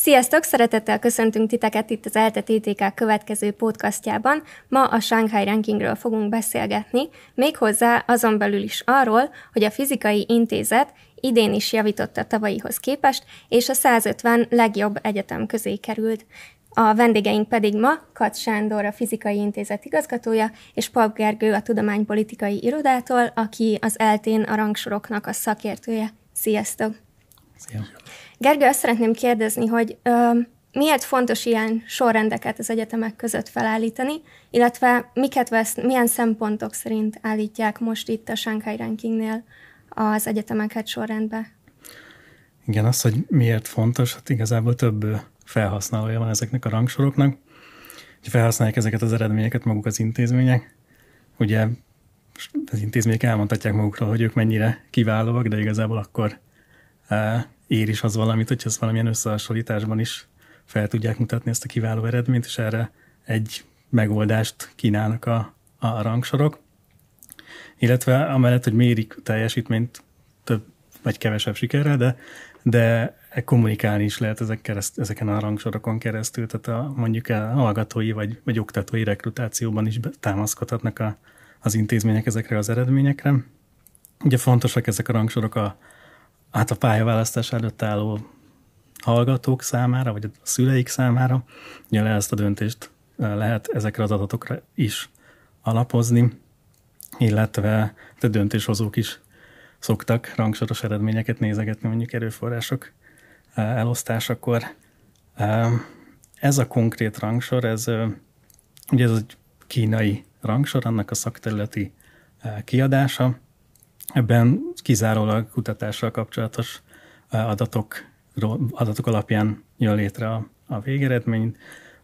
Sziasztok! Szeretettel köszöntünk titeket itt az ELTE TTK következő podcastjában. Ma a Shanghai Rankingről fogunk beszélgetni, méghozzá azon belül is arról, hogy a Fizikai Intézet idén is javította tavalyihoz képest, és a 150 legjobb egyetem közé került. A vendégeink pedig ma Kat Sándor, a Fizikai Intézet igazgatója, és Pap Gergő a Tudománypolitikai Irodától, aki az eltén a rangsoroknak a szakértője. Sziasztok! Szia. Gergő, azt szeretném kérdezni, hogy ö, miért fontos ilyen sorrendeket az egyetemek között felállítani, illetve miket vesz, milyen szempontok szerint állítják most itt a Shanghai Rankingnél az egyetemeket sorrendbe? Igen, az, hogy miért fontos, hát igazából több felhasználója van ezeknek a rangsoroknak. hogy felhasználják ezeket az eredményeket maguk az intézmények. Ugye az intézmények elmondhatják magukról, hogy ők mennyire kiválóak, de igazából akkor ér is az valamit, hogy ez valamilyen összehasonlításban is fel tudják mutatni ezt a kiváló eredményt, és erre egy megoldást kínálnak a, a rangsorok. Illetve amellett, hogy mérik teljesítményt több vagy kevesebb sikerrel, de, de kommunikálni is lehet ezek kereszt, ezeken a rangsorokon keresztül, tehát a, mondjuk a hallgatói vagy, vagy oktatói rekrutációban is támaszkodhatnak a, az intézmények ezekre az eredményekre. Ugye fontosak ezek a rangsorok a, hát a pályaválasztás előtt álló hallgatók számára, vagy a szüleik számára, ugye ezt a döntést lehet ezekre az adatokra is alapozni, illetve a döntéshozók is szoktak rangsoros eredményeket nézegetni mondjuk erőforrások elosztásakor. Ez a konkrét rangsor, ez ugye ez egy kínai rangsor, annak a szakterületi kiadása, Ebben kizárólag kutatással kapcsolatos adatok, adatok alapján jön létre a, a végeredmény.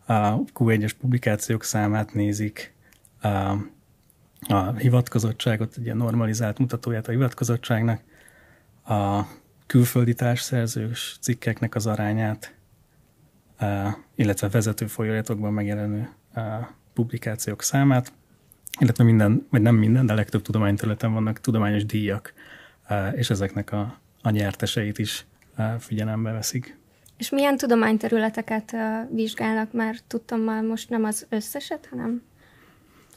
A Q1-es publikációk számát nézik, a, a hivatkozottságot, egy normalizált mutatóját a hivatkozottságnak, a külföldi társszerzős cikkeknek az arányát, illetve vezető folyóiratokban megjelenő publikációk számát, illetve minden, vagy nem minden, de legtöbb tudományterületen vannak tudományos díjak, eh, és ezeknek a, a nyerteseit is eh, figyelembe veszik. És milyen tudományterületeket eh, vizsgálnak? Mert tudtam már most nem az összeset, hanem...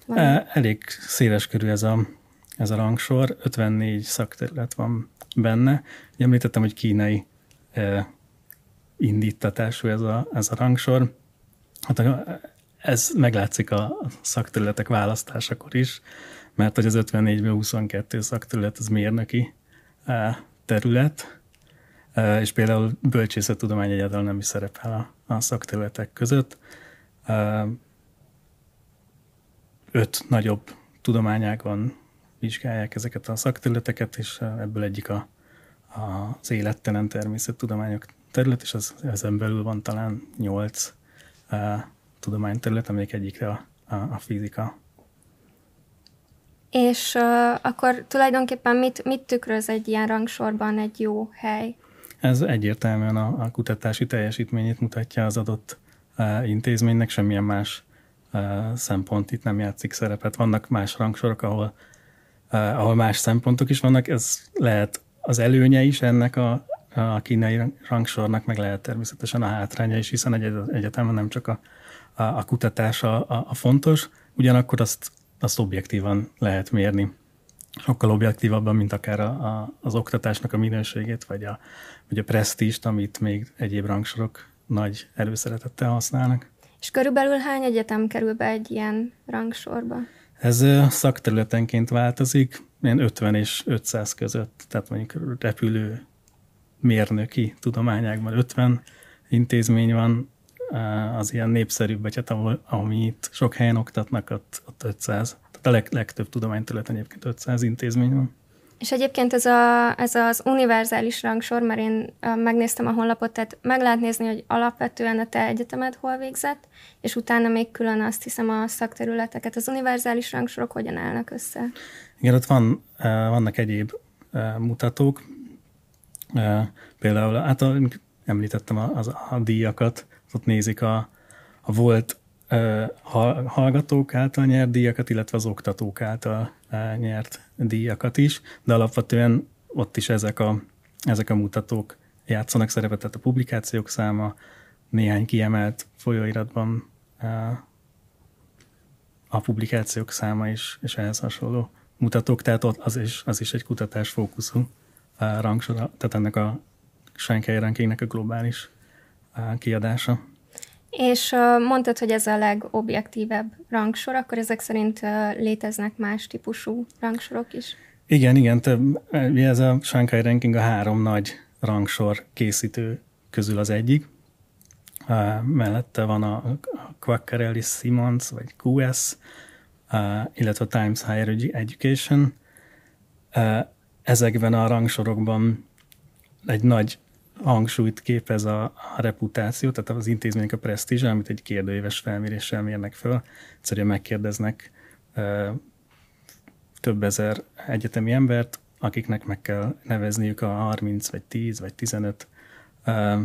Valami... Elég széles körű ez a, ez a rangsor, 54 szakterület van benne. Ugye említettem, hogy kínai indítatású ez a, ez a rangsor. Hát a, ez meglátszik a szakterületek választásakor is, mert hogy az 54-ből 22 szakterület az mérnöki terület, és például bölcsészettudomány egyáltalán nem is szerepel a, a szakterületek között. Öt nagyobb tudományágon vizsgálják ezeket a szakterületeket, és ebből egyik a, a, az élettelen természettudományok terület, és az, ezen belül van talán nyolc tudományterület, amelyik egyikre a, a, a fizika. És uh, akkor tulajdonképpen mit, mit tükröz egy ilyen rangsorban egy jó hely? Ez egyértelműen a, a kutatási teljesítményét mutatja az adott uh, intézménynek, semmilyen más uh, szempont itt nem játszik szerepet. Vannak más rangsorok, ahol, uh, ahol más szempontok is vannak. Ez lehet az előnye is ennek a, a kínai rangsornak, meg lehet természetesen a hátránya is, hiszen egy egyetemen nem csak a a, a kutatás a, a, fontos, ugyanakkor azt, azt objektívan lehet mérni. Sokkal objektívabban, mint akár a, a, az oktatásnak a minőségét, vagy a, vagy a presztíst, amit még egyéb rangsorok nagy előszeretettel használnak. És körülbelül hány egyetem kerül be egy ilyen rangsorba? Ez szakterületenként változik, ilyen 50 és 500 között, tehát mondjuk repülő mérnöki tudományákban 50 intézmény van, az ilyen népszerűbb, hát ahol, ami itt sok helyen oktatnak, ott, ott 500. Tehát a leg, legtöbb tudományterületen egyébként 500 intézmény van. És egyébként ez, a, ez az univerzális rangsor, mert én megnéztem a honlapot, tehát meg lehet nézni, hogy alapvetően a te egyetemed hol végzett, és utána még külön azt hiszem a szakterületeket. Az univerzális rangsorok hogyan állnak össze? Igen, ott van, vannak egyéb mutatók, például, hát említettem a, a, a díjakat, ott nézik a, a volt uh, hallgatók által nyert díjakat, illetve az oktatók által nyert díjakat is, de alapvetően ott is ezek a, ezek a mutatók játszanak szerepet, tehát a publikációk száma, néhány kiemelt folyóiratban a publikációk száma is, és ehhez hasonló mutatók, tehát ott az is, az is egy kutatás fókuszú rangsor, tehát ennek a Shanghai rankingnek a globális kiadása. És mondtad, hogy ez a legobjektívebb rangsor, akkor ezek szerint léteznek más típusú rangsorok is? Igen, igen, több, ez a Shanghai ranking a három nagy rangsor készítő közül az egyik. Mellette van a Quaccarelli Simons, vagy QS, illetve a Times Higher Education. Ezekben a rangsorokban egy nagy hangsúlyt képez a, a reputáció, tehát az intézmények a presztízse, amit egy kérdőéves felméréssel mérnek föl. Egyszerűen megkérdeznek uh, több ezer egyetemi embert, akiknek meg kell nevezniük a 30, vagy 10, vagy 15 uh,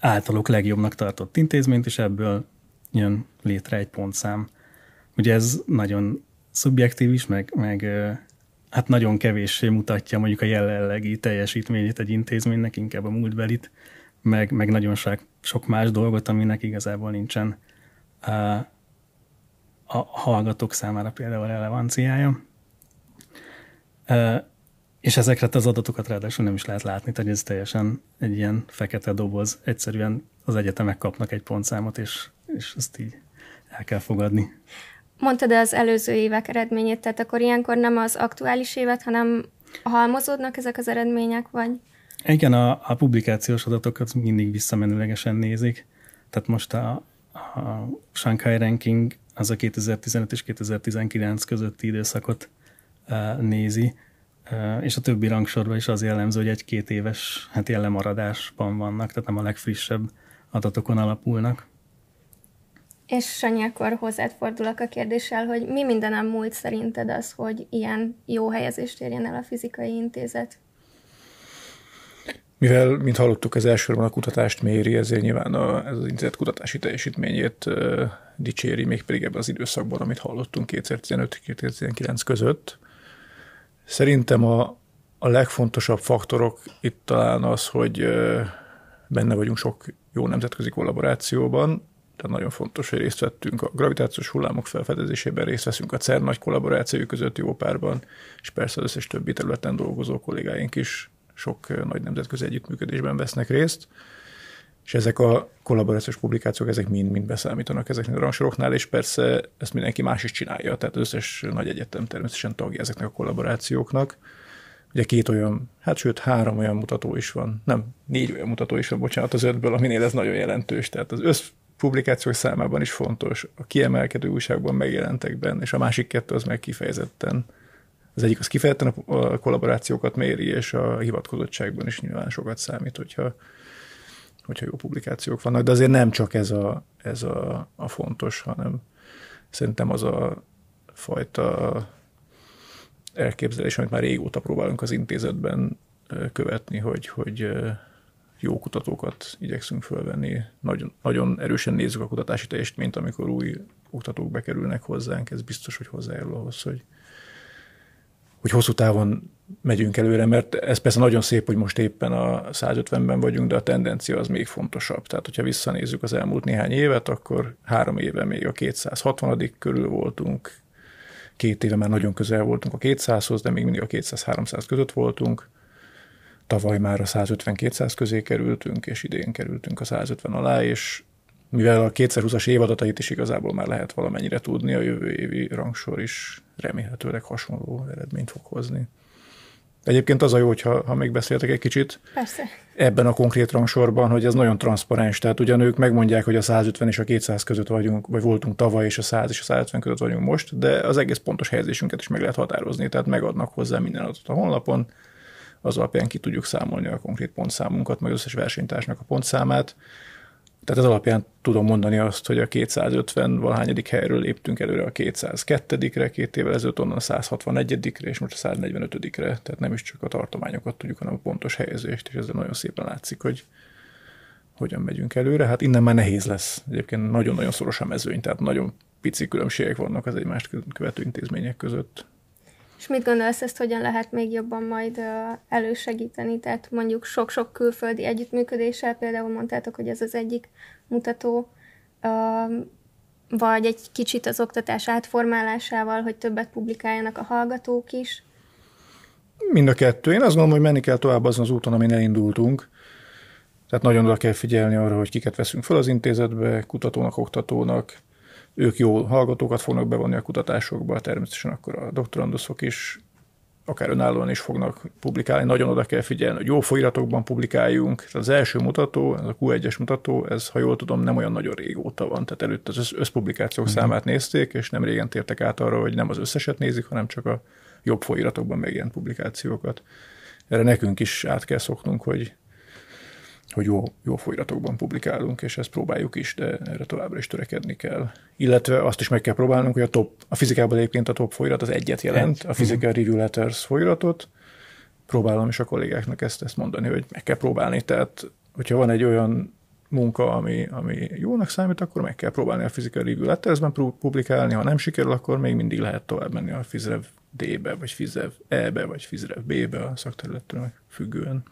általuk legjobbnak tartott intézményt, és ebből jön létre egy pontszám. Ugye ez nagyon szubjektív is, meg, meg hát nagyon kevéssé mutatja mondjuk a jelenlegi teljesítményét egy intézménynek, inkább a múltbelit, meg, meg nagyon sok, sok más dolgot, aminek igazából nincsen a, a hallgatók számára például relevanciája. És ezekre az adatokat ráadásul nem is lehet látni, tehát ez teljesen egy ilyen fekete doboz. Egyszerűen az egyetemek kapnak egy pontszámot, és, és ezt így el kell fogadni. Mondtad az előző évek eredményét, tehát akkor ilyenkor nem az aktuális évet, hanem halmozódnak ezek az eredmények, vagy? Igen, a, a publikációs adatokat mindig visszamenőlegesen nézik. Tehát most a, a Shanghai Ranking az a 2015 és 2019 közötti időszakot uh, nézi, és a többi rangsorban is az jellemző, hogy egy-két éves hát lemaradásban vannak, tehát nem a legfrissebb adatokon alapulnak. És Sanyi, akkor hozzád fordulok a kérdéssel, hogy mi mindenem múlt szerinted az, hogy ilyen jó helyezést érjen el a fizikai intézet? Mivel, mint hallottuk, az elsősorban a kutatást méri, ezért nyilván a, ez az intézet kutatási teljesítményét uh, dicséri, mégpedig ebben az időszakban, amit hallottunk 2015-2019 között. Szerintem a, a legfontosabb faktorok itt talán az, hogy benne vagyunk sok jó nemzetközi kollaborációban, tehát nagyon fontos, hogy részt vettünk a gravitációs hullámok felfedezésében, részt veszünk a CERN nagy kollaboráció között jó párban, és persze az összes többi területen dolgozó kollégáink is sok nagy nemzetközi együttműködésben vesznek részt, és ezek a kollaborációs publikációk, ezek mind-mind beszámítanak ezeknek a rangsoroknál, és persze ezt mindenki más is csinálja, tehát összes nagy egyetem természetesen tagja ezeknek a kollaborációknak. Ugye két olyan, hát sőt három olyan mutató is van, nem, négy olyan mutató is van, bocsánat, az ötből, aminél ez nagyon jelentős. Tehát az össz publikációk számában is fontos, a kiemelkedő újságban megjelentek benne, és a másik kettő az meg kifejezetten az egyik az kifejezetten a kollaborációkat méri, és a hivatkozottságban is nyilván sokat számít, hogyha hogyha jó publikációk vannak, de azért nem csak ez a, ez a, a fontos, hanem szerintem az a fajta elképzelés, amit már régóta próbálunk az intézetben követni, hogy, hogy jó kutatókat igyekszünk fölvenni. Nagyon, nagyon erősen nézzük a kutatási teljesítményt, amikor új oktatók bekerülnek hozzánk, ez biztos, hogy hozzájárul ahhoz, hogy, hogy hosszú távon megyünk előre, mert ez persze nagyon szép, hogy most éppen a 150-ben vagyunk, de a tendencia az még fontosabb. Tehát, hogyha visszanézzük az elmúlt néhány évet, akkor három éve még a 260 körül voltunk, két éve már nagyon közel voltunk a 200-hoz, de még mindig a 200-300 között voltunk. Tavaly már a 150-200 közé kerültünk, és idén kerültünk a 150 alá, és mivel a 2020-as évadatait is igazából már lehet valamennyire tudni, a jövő évi rangsor is remélhetőleg hasonló eredményt fog hozni. Egyébként az a jó, hogyha, ha még beszéltek egy kicsit Persze. ebben a konkrét rangsorban, hogy ez nagyon transzparens. Tehát ugyan ők megmondják, hogy a 150 és a 200 között vagyunk, vagy voltunk tavaly, és a 100 és a 150 között vagyunk most, de az egész pontos helyezésünket is meg lehet határozni. Tehát megadnak hozzá minden adatot a honlapon, az alapján ki tudjuk számolni a konkrét pontszámunkat, meg összes versenytársnak a pontszámát, tehát ez alapján tudom mondani azt, hogy a 250 valahányadik helyről léptünk előre a 202-re, két évvel ezelőtt onnan a 161-re, és most a 145-re. Tehát nem is csak a tartományokat tudjuk, hanem a pontos helyezést, és ezzel nagyon szépen látszik, hogy hogyan megyünk előre. Hát innen már nehéz lesz. Egyébként nagyon-nagyon szoros a mezőny, tehát nagyon pici különbségek vannak az egymást követő intézmények között. És mit gondolsz, ezt hogyan lehet még jobban majd elősegíteni? Tehát mondjuk sok-sok külföldi együttműködéssel, például mondtátok, hogy ez az egyik mutató, vagy egy kicsit az oktatás átformálásával, hogy többet publikáljanak a hallgatók is? Mind a kettő. Én azt gondolom, hogy menni kell tovább azon az úton, amin elindultunk. Tehát nagyon oda kell figyelni arra, hogy kiket veszünk fel az intézetbe, kutatónak, oktatónak. Ők jó hallgatókat fognak bevonni a kutatásokba, természetesen akkor a doktoranduszok is akár önállóan is fognak publikálni. Nagyon oda kell figyelni, hogy jó folyiratokban publikáljunk. Az első mutató, ez a Q1-es mutató, ez, ha jól tudom, nem olyan nagyon régóta van. Tehát előtt az összpublikációk uh-huh. számát nézték, és nem régen tértek át arra, hogy nem az összeset nézik, hanem csak a jobb folyiratokban megjelent publikációkat. Erre nekünk is át kell szoknunk, hogy hogy jó, jó folyiratokban publikálunk, és ezt próbáljuk is, de erre továbbra is törekedni kell. Illetve azt is meg kell próbálnunk, hogy a top, a fizikában egyébként a top folyirat az egyet jelent, a Physical Review Letters folyiratot. Próbálom is a kollégáknak ezt, ezt mondani, hogy meg kell próbálni. Tehát, hogyha van egy olyan munka, ami, ami jónak számít, akkor meg kell próbálni a Physical Review Lettersben publikálni, ha nem sikerül, akkor még mindig lehet tovább menni a FIZREV D-be, vagy FIZREV E-be, vagy FIZREV B-be a szakterülettől függően.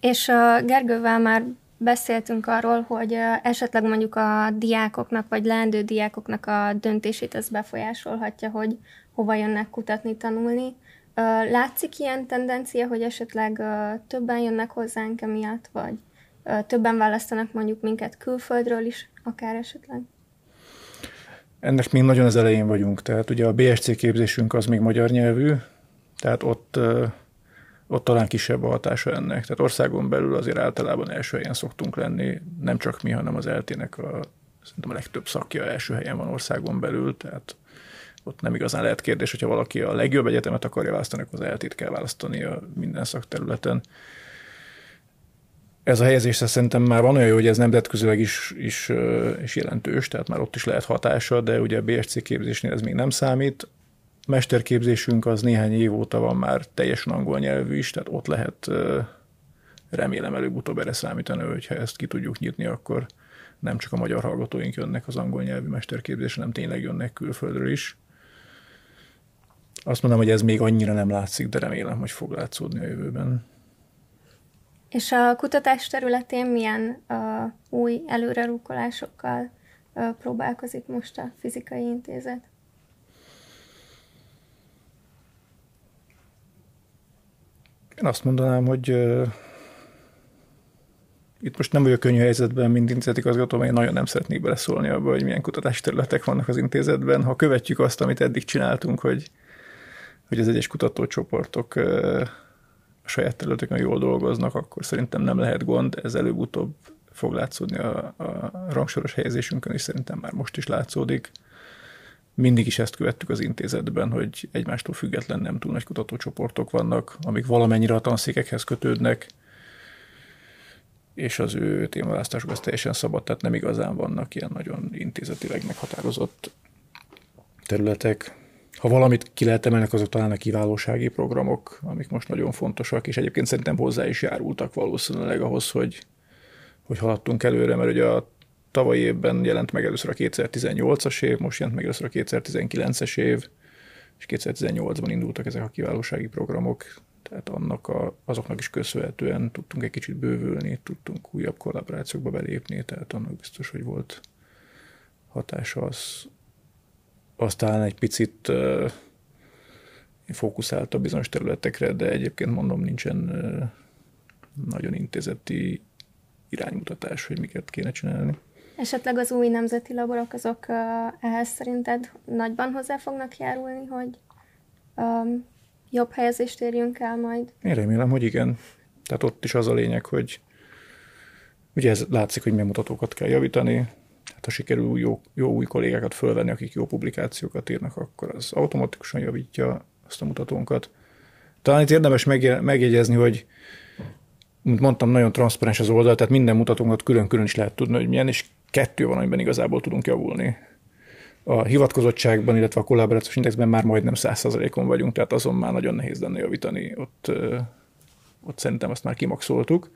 És a Gergővel már beszéltünk arról, hogy esetleg mondjuk a diákoknak, vagy leendő diákoknak a döntését ez befolyásolhatja, hogy hova jönnek kutatni, tanulni. Látszik ilyen tendencia, hogy esetleg többen jönnek hozzánk emiatt, vagy többen választanak mondjuk minket külföldről is, akár esetleg? Ennek még nagyon az elején vagyunk, tehát ugye a BSC képzésünk az még magyar nyelvű, tehát ott ott talán kisebb a hatása ennek. Tehát országon belül azért általában első helyen szoktunk lenni, nem csak mi, hanem az eltének a, szerintem a legtöbb szakja első helyen van országon belül, tehát ott nem igazán lehet kérdés, hogyha valaki a legjobb egyetemet akarja választani, akkor az eltét kell választani a minden szakterületen. Ez a helyezés szerintem már van olyan jó, hogy ez nemzetközileg is, is, is jelentős, tehát már ott is lehet hatása, de ugye a BSC képzésnél ez még nem számít mesterképzésünk az néhány év óta van már teljesen angol nyelvű is, tehát ott lehet remélem előbb-utóbb erre számítani, hogyha ezt ki tudjuk nyitni, akkor nem csak a magyar hallgatóink jönnek az angol nyelvű mesterképzésre, hanem tényleg jönnek külföldről is. Azt mondom, hogy ez még annyira nem látszik, de remélem, hogy fog látszódni a jövőben. És a kutatás területén milyen uh, új előrerúkolásokkal próbálkozik most a fizikai intézet? Én azt mondanám, hogy itt most nem vagyok könnyű helyzetben, mint intézetigazgató, mert én nagyon nem szeretnék beleszólni abba, hogy milyen kutatási területek vannak az intézetben. Ha követjük azt, amit eddig csináltunk, hogy, hogy az egyes kutatócsoportok a saját területeken jól dolgoznak, akkor szerintem nem lehet gond, ez előbb-utóbb fog látszódni a, a rangsoros helyezésünkön, és szerintem már most is látszódik mindig is ezt követtük az intézetben, hogy egymástól független nem túl nagy kutatócsoportok vannak, amik valamennyire a tanszékekhez kötődnek, és az ő témaválasztásuk az teljesen szabad, tehát nem igazán vannak ilyen nagyon intézetileg meghatározott területek. Ha valamit ki lehet emelni, azok talán a kiválósági programok, amik most nagyon fontosak, és egyébként szerintem hozzá is járultak valószínűleg ahhoz, hogy, hogy haladtunk előre, mert ugye a tavaly évben jelent meg először a 2018-as év, most jelent meg először a 2019-es év, és 2018-ban indultak ezek a kiválósági programok, tehát annak a, azoknak is köszönhetően tudtunk egy kicsit bővülni, tudtunk újabb kollaborációkba belépni, tehát annak biztos, hogy volt hatása az, aztán egy picit uh, fókuszáltabb bizonyos területekre, de egyébként mondom, nincsen nagyon intézeti iránymutatás, hogy miket kéne csinálni. Esetleg az új nemzeti laborok azok uh, ehhez szerinted nagyban hozzá fognak járulni, hogy um, jobb helyezést érjünk el majd? Én remélem, hogy igen. Tehát ott is az a lényeg, hogy ugye ez látszik, hogy milyen mutatókat kell javítani, hát ha sikerül jó, jó új kollégákat fölvenni, akik jó publikációkat írnak, akkor az automatikusan javítja azt a mutatónkat. Talán itt érdemes megjegyezni, hogy mint mondtam, nagyon transzparens az oldal, tehát minden mutatónkat külön-külön is lehet tudni, hogy milyen, és kettő van, amiben igazából tudunk javulni. A hivatkozottságban, illetve a kollaborációs indexben már majdnem 100%-on vagyunk, tehát azon már nagyon nehéz lenne javítani. Ott, ott szerintem azt már kimaxoltuk.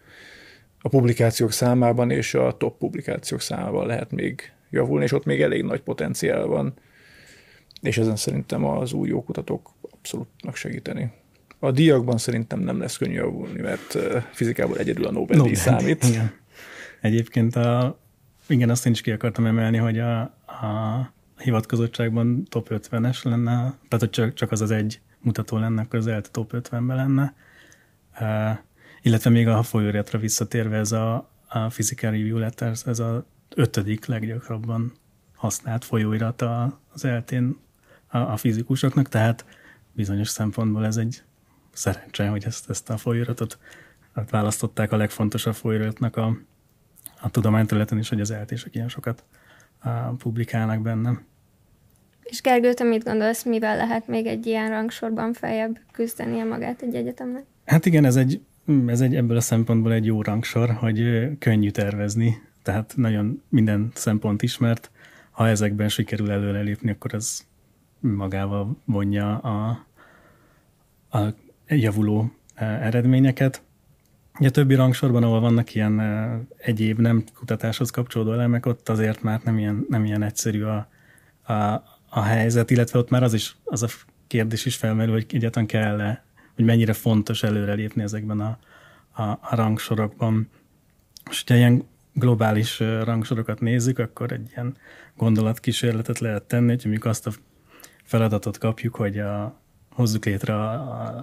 A publikációk számában és a top publikációk számában lehet még javulni, és ott még elég nagy potenciál van. és ezen szerintem az új jó kutatók abszolút segíteni. A díjakban szerintem nem lesz könnyű javulni, mert fizikából egyedül a Nobel-díj Nobel számít. Igen. Egyébként a, igen, azt én is ki akartam emelni, hogy a, a hivatkozottságban top 50-es lenne, tehát hogy csak, csak az az egy mutató lenne, akkor az ELTE top 50-ben lenne. Uh, illetve még a folyóretra visszatérve ez a, a Physical Review Letters, ez a ötödik leggyakrabban használt folyóirat az eltén a, a fizikusoknak, tehát bizonyos szempontból ez egy szerencse, hogy ezt, ezt a folyóiratot választották a legfontosabb folyóiratnak a, a tudományterületen is, hogy az eltések ilyen sokat publikálnak benne. És Gergő, te mit gondolsz, mivel lehet még egy ilyen rangsorban feljebb küzdenie magát egy egyetemnek? Hát igen, ez egy, ez egy ebből a szempontból egy jó rangsor, hogy könnyű tervezni, tehát nagyon minden szempont ismert. Ha ezekben sikerül előrelépni, akkor ez magával vonja a, a javuló eredményeket. Ugye többi rangsorban, ahol vannak ilyen egyéb nem kutatáshoz kapcsolódó elemek, ott azért már nem ilyen, nem ilyen egyszerű a, a, a helyzet, illetve ott már az is, az a kérdés is felmerül, hogy egyáltalán kell -e, hogy mennyire fontos előrelépni ezekben a, a, a rangsorokban. És hogyha ilyen globális rangsorokat nézzük, akkor egy ilyen gondolatkísérletet lehet tenni, hogy amikor azt a feladatot kapjuk, hogy a, hozzuk létre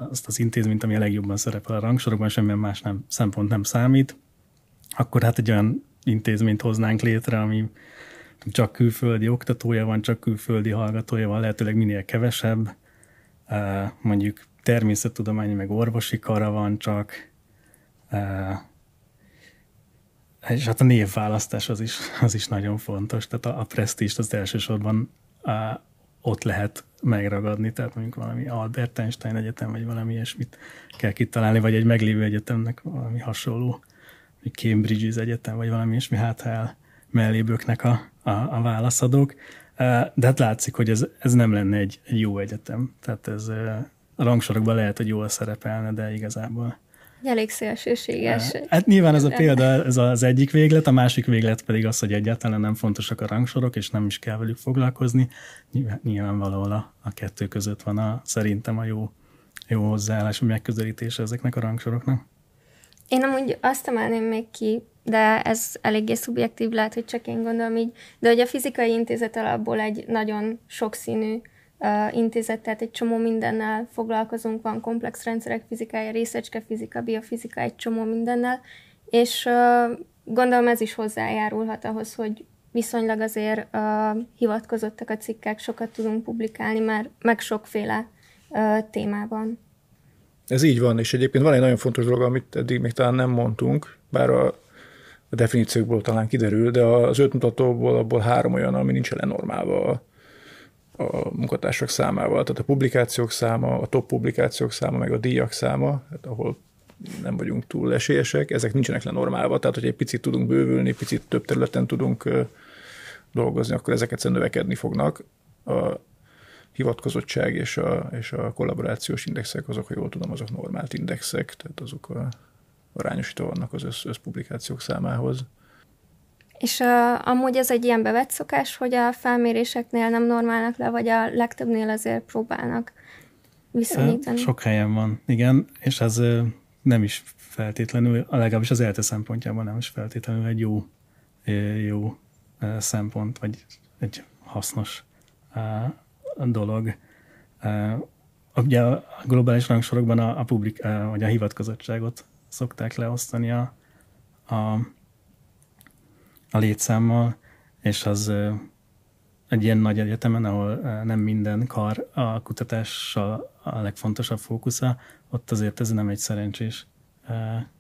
azt az intézményt, ami a legjobban szerepel a rangsorokban, semmilyen más nem, szempont nem számít, akkor hát egy olyan intézményt hoznánk létre, ami csak külföldi oktatója van, csak külföldi hallgatója van, lehetőleg minél kevesebb, mondjuk természettudományi meg orvosi kara van csak, és hát a névválasztás az is, az is nagyon fontos, tehát a, a presztíst az elsősorban ott lehet megragadni, tehát mondjuk valami Albert Einstein Egyetem, vagy valami ilyesmit kell kitalálni, vagy egy meglévő egyetemnek valami hasonló, vagy Cambridge Egyetem, vagy valami ilyesmi, hát el melléböknek a, a, a válaszadók. De hát látszik, hogy ez, ez nem lenne egy, egy jó egyetem. Tehát ez a rangsorokban lehet, hogy jól szerepelne, de igazából Elég szélsőséges. Hát nyilván ez a példa, ez az egyik véglet, a másik véglet pedig az, hogy egyáltalán nem fontosak a rangsorok, és nem is kell velük foglalkozni. Nyilván, nyilvánvalóan a, a kettő között van a, szerintem a jó, jó hozzáállás, a megközelítése ezeknek a rangsoroknak. Én amúgy azt emelném még ki, de ez eléggé szubjektív, lehet, hogy csak én gondolom így, de hogy a fizikai intézet alapból egy nagyon sokszínű intézet, egy csomó mindennel foglalkozunk, van komplex rendszerek fizikája, részecske fizika, biofizika, egy csomó mindennel, és gondolom ez is hozzájárulhat ahhoz, hogy viszonylag azért hivatkozottak a cikkek, sokat tudunk publikálni már, meg sokféle témában. Ez így van, és egyébként van egy nagyon fontos dolog, amit eddig még talán nem mondtunk, bár a, a definíciókból talán kiderül, de az öt mutatóból abból három olyan, ami nincs lenormálva a munkatársak számával. Tehát a publikációk száma, a top publikációk száma, meg a díjak száma, hát ahol nem vagyunk túl esélyesek, ezek nincsenek lenormálva, tehát hogy egy picit tudunk bővülni, picit több területen tudunk dolgozni, akkor ezek egyszerűen növekedni fognak. A hivatkozottság és a, és a kollaborációs indexek, azok, ha jól tudom, azok normált indexek, tehát azok a, arányosítva vannak az össz, összpublikációk számához. És uh, amúgy ez egy ilyen bevett szokás, hogy a felméréseknél nem normálnak le, vagy a legtöbbnél azért próbálnak viszonyítani? Sok helyen van, igen, és ez nem is feltétlenül, legalábbis az ELTE szempontjában nem is feltétlenül egy jó, jó szempont, vagy egy hasznos dolog. Ugye a globális rangsorokban a, a, publik, vagy a hivatkozottságot szokták leosztani a, a a létszámmal, és az egy ilyen nagy egyetemen, ahol nem minden kar a kutatással a legfontosabb fókusza, ott azért ez nem egy szerencsés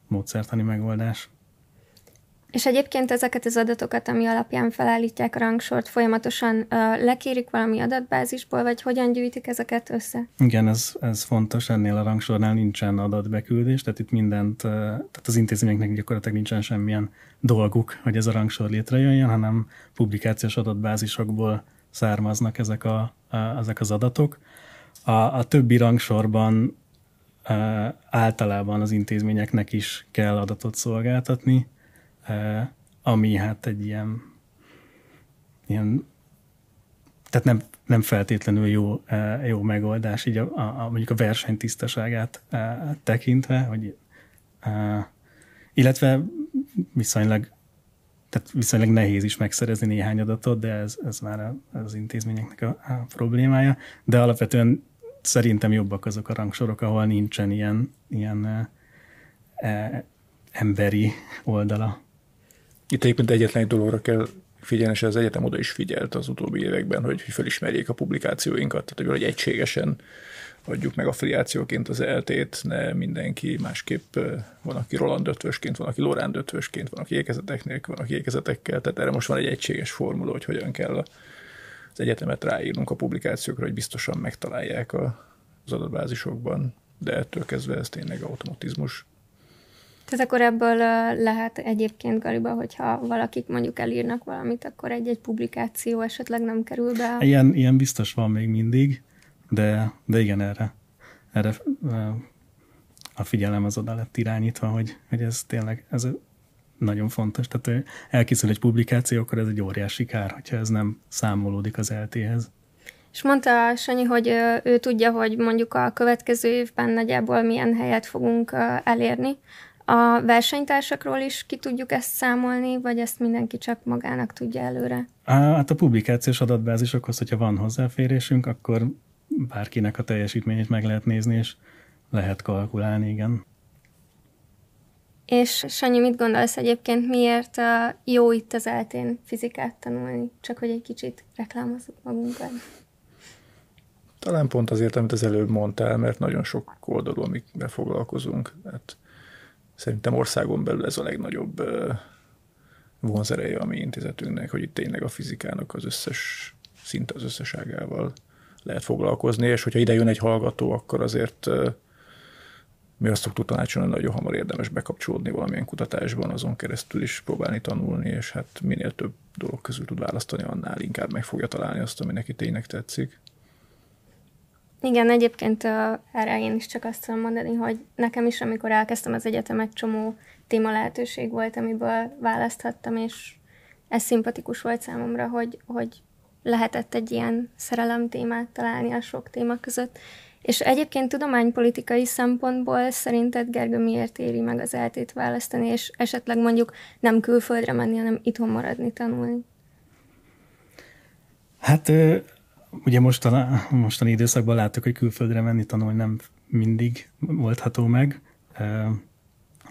módszertani megoldás. És egyébként ezeket az adatokat, ami alapján felállítják a rangsort, folyamatosan uh, lekérik valami adatbázisból, vagy hogyan gyűjtik ezeket össze? Igen, ez, ez fontos, ennél a rangsornál nincsen adatbeküldés, tehát itt mindent, uh, tehát az intézményeknek gyakorlatilag nincsen semmilyen dolguk, hogy ez a rangsor létrejöjjön, hanem publikációs adatbázisokból származnak ezek, a, a, ezek az adatok. A, a többi rangsorban általában az intézményeknek is kell adatot szolgáltatni, ami hát egy ilyen, ilyen tehát nem, nem feltétlenül jó, jó megoldás, így a, a, mondjuk a verseny tisztaságát tekintve, hogy, illetve viszonylag tehát viszonylag nehéz is megszerezni néhány adatot, de ez, ez már az intézményeknek a, a problémája. De alapvetően szerintem jobbak azok a rangsorok, ahol nincsen ilyen, ilyen e, emberi oldala. Itt egyébként egyetlen egy dologra kell figyelni, és az egyetem oda is figyelt az utóbbi években, hogy felismerjék a publikációinkat, tehát hogy egységesen adjuk meg affiliációként az eltét, ne mindenki másképp, van, aki Roland ötvösként, van, aki Lorán ötvösként, van, aki ékezeteknél, van, aki ékezetekkel, tehát erre most van egy egységes formula, hogy hogyan kell az egyetemet ráírnunk a publikációkra, hogy biztosan megtalálják az adatbázisokban, de ettől kezdve ez tényleg automatizmus. Tehát akkor ebből lehet egyébként, Gariba, hogyha valakik mondjuk elírnak valamit, akkor egy-egy publikáció esetleg nem kerül be? Ilyen, ilyen biztos van még mindig, de, de igen, erre, erre a figyelem az oda lett irányítva, hogy, hogy ez tényleg ez nagyon fontos. Tehát elkészül egy publikáció, akkor ez egy óriási kár, hogyha ez nem számolódik az eltéhez. És mondta Sanyi, hogy ő tudja, hogy mondjuk a következő évben nagyjából milyen helyet fogunk elérni. A versenytársakról is ki tudjuk ezt számolni, vagy ezt mindenki csak magának tudja előre? Hát a publikációs adatbázisokhoz, hogyha van hozzáférésünk, akkor bárkinek a teljesítményét meg lehet nézni, és lehet kalkulálni, igen. És Sanyi, mit gondolsz egyébként, miért a jó itt az eltén fizikát tanulni? Csak hogy egy kicsit reklámozzuk magunkat. Talán pont azért, amit az előbb mondtál, mert nagyon sok oldalú, amikkel foglalkozunk. Hát szerintem országon belül ez a legnagyobb vonzereje a mi intézetünknek, hogy itt tényleg a fizikának az összes, szinte az összeságával lehet foglalkozni, és hogyha ide jön egy hallgató, akkor azért mi azt szoktuk tanácsolni, hogy nagyon hamar érdemes bekapcsolódni valamilyen kutatásban, azon keresztül is próbálni tanulni, és hát minél több dolog közül tud választani, annál inkább meg fogja találni azt, ami neki tényleg tetszik. Igen, egyébként erre én is csak azt tudom mondani, hogy nekem is, amikor elkezdtem az egyetemet, csomó téma lehetőség volt, amiből választhattam, és ez szimpatikus volt számomra, hogy, hogy lehetett egy ilyen szerelem témát találni a sok téma között. És egyébként tudománypolitikai szempontból szerinted Gergő miért éri meg az eltét választani, és esetleg mondjuk nem külföldre menni, hanem itthon maradni, tanulni? Hát ugye mostan, mostani időszakban láttuk, hogy külföldre menni tanulni nem mindig oldható meg.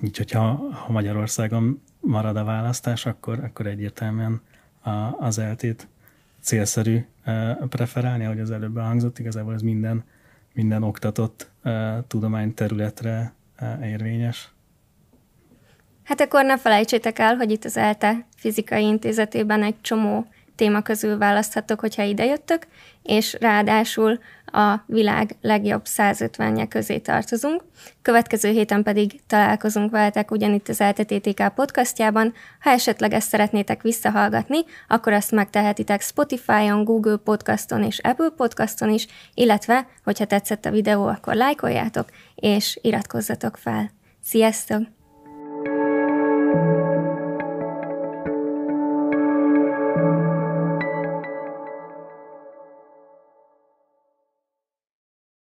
Úgyhogy ha, ha Magyarországon marad a választás, akkor, akkor egyértelműen a, az eltét célszerű preferálni, ahogy az előbb hangzott, igazából ez minden, minden oktatott tudományterületre érvényes. Hát akkor ne felejtsétek el, hogy itt az ELTE fizikai intézetében egy csomó téma közül választhatok, hogyha idejöttök, és ráadásul a világ legjobb 150-je közé tartozunk. Következő héten pedig találkozunk veletek ugyanitt az LTTTK podcastjában. Ha esetleg ezt szeretnétek visszahallgatni, akkor azt megtehetitek Spotify-on, Google Podcaston és Apple Podcaston is, illetve, hogyha tetszett a videó, akkor lájkoljátok, és iratkozzatok fel. Sziasztok!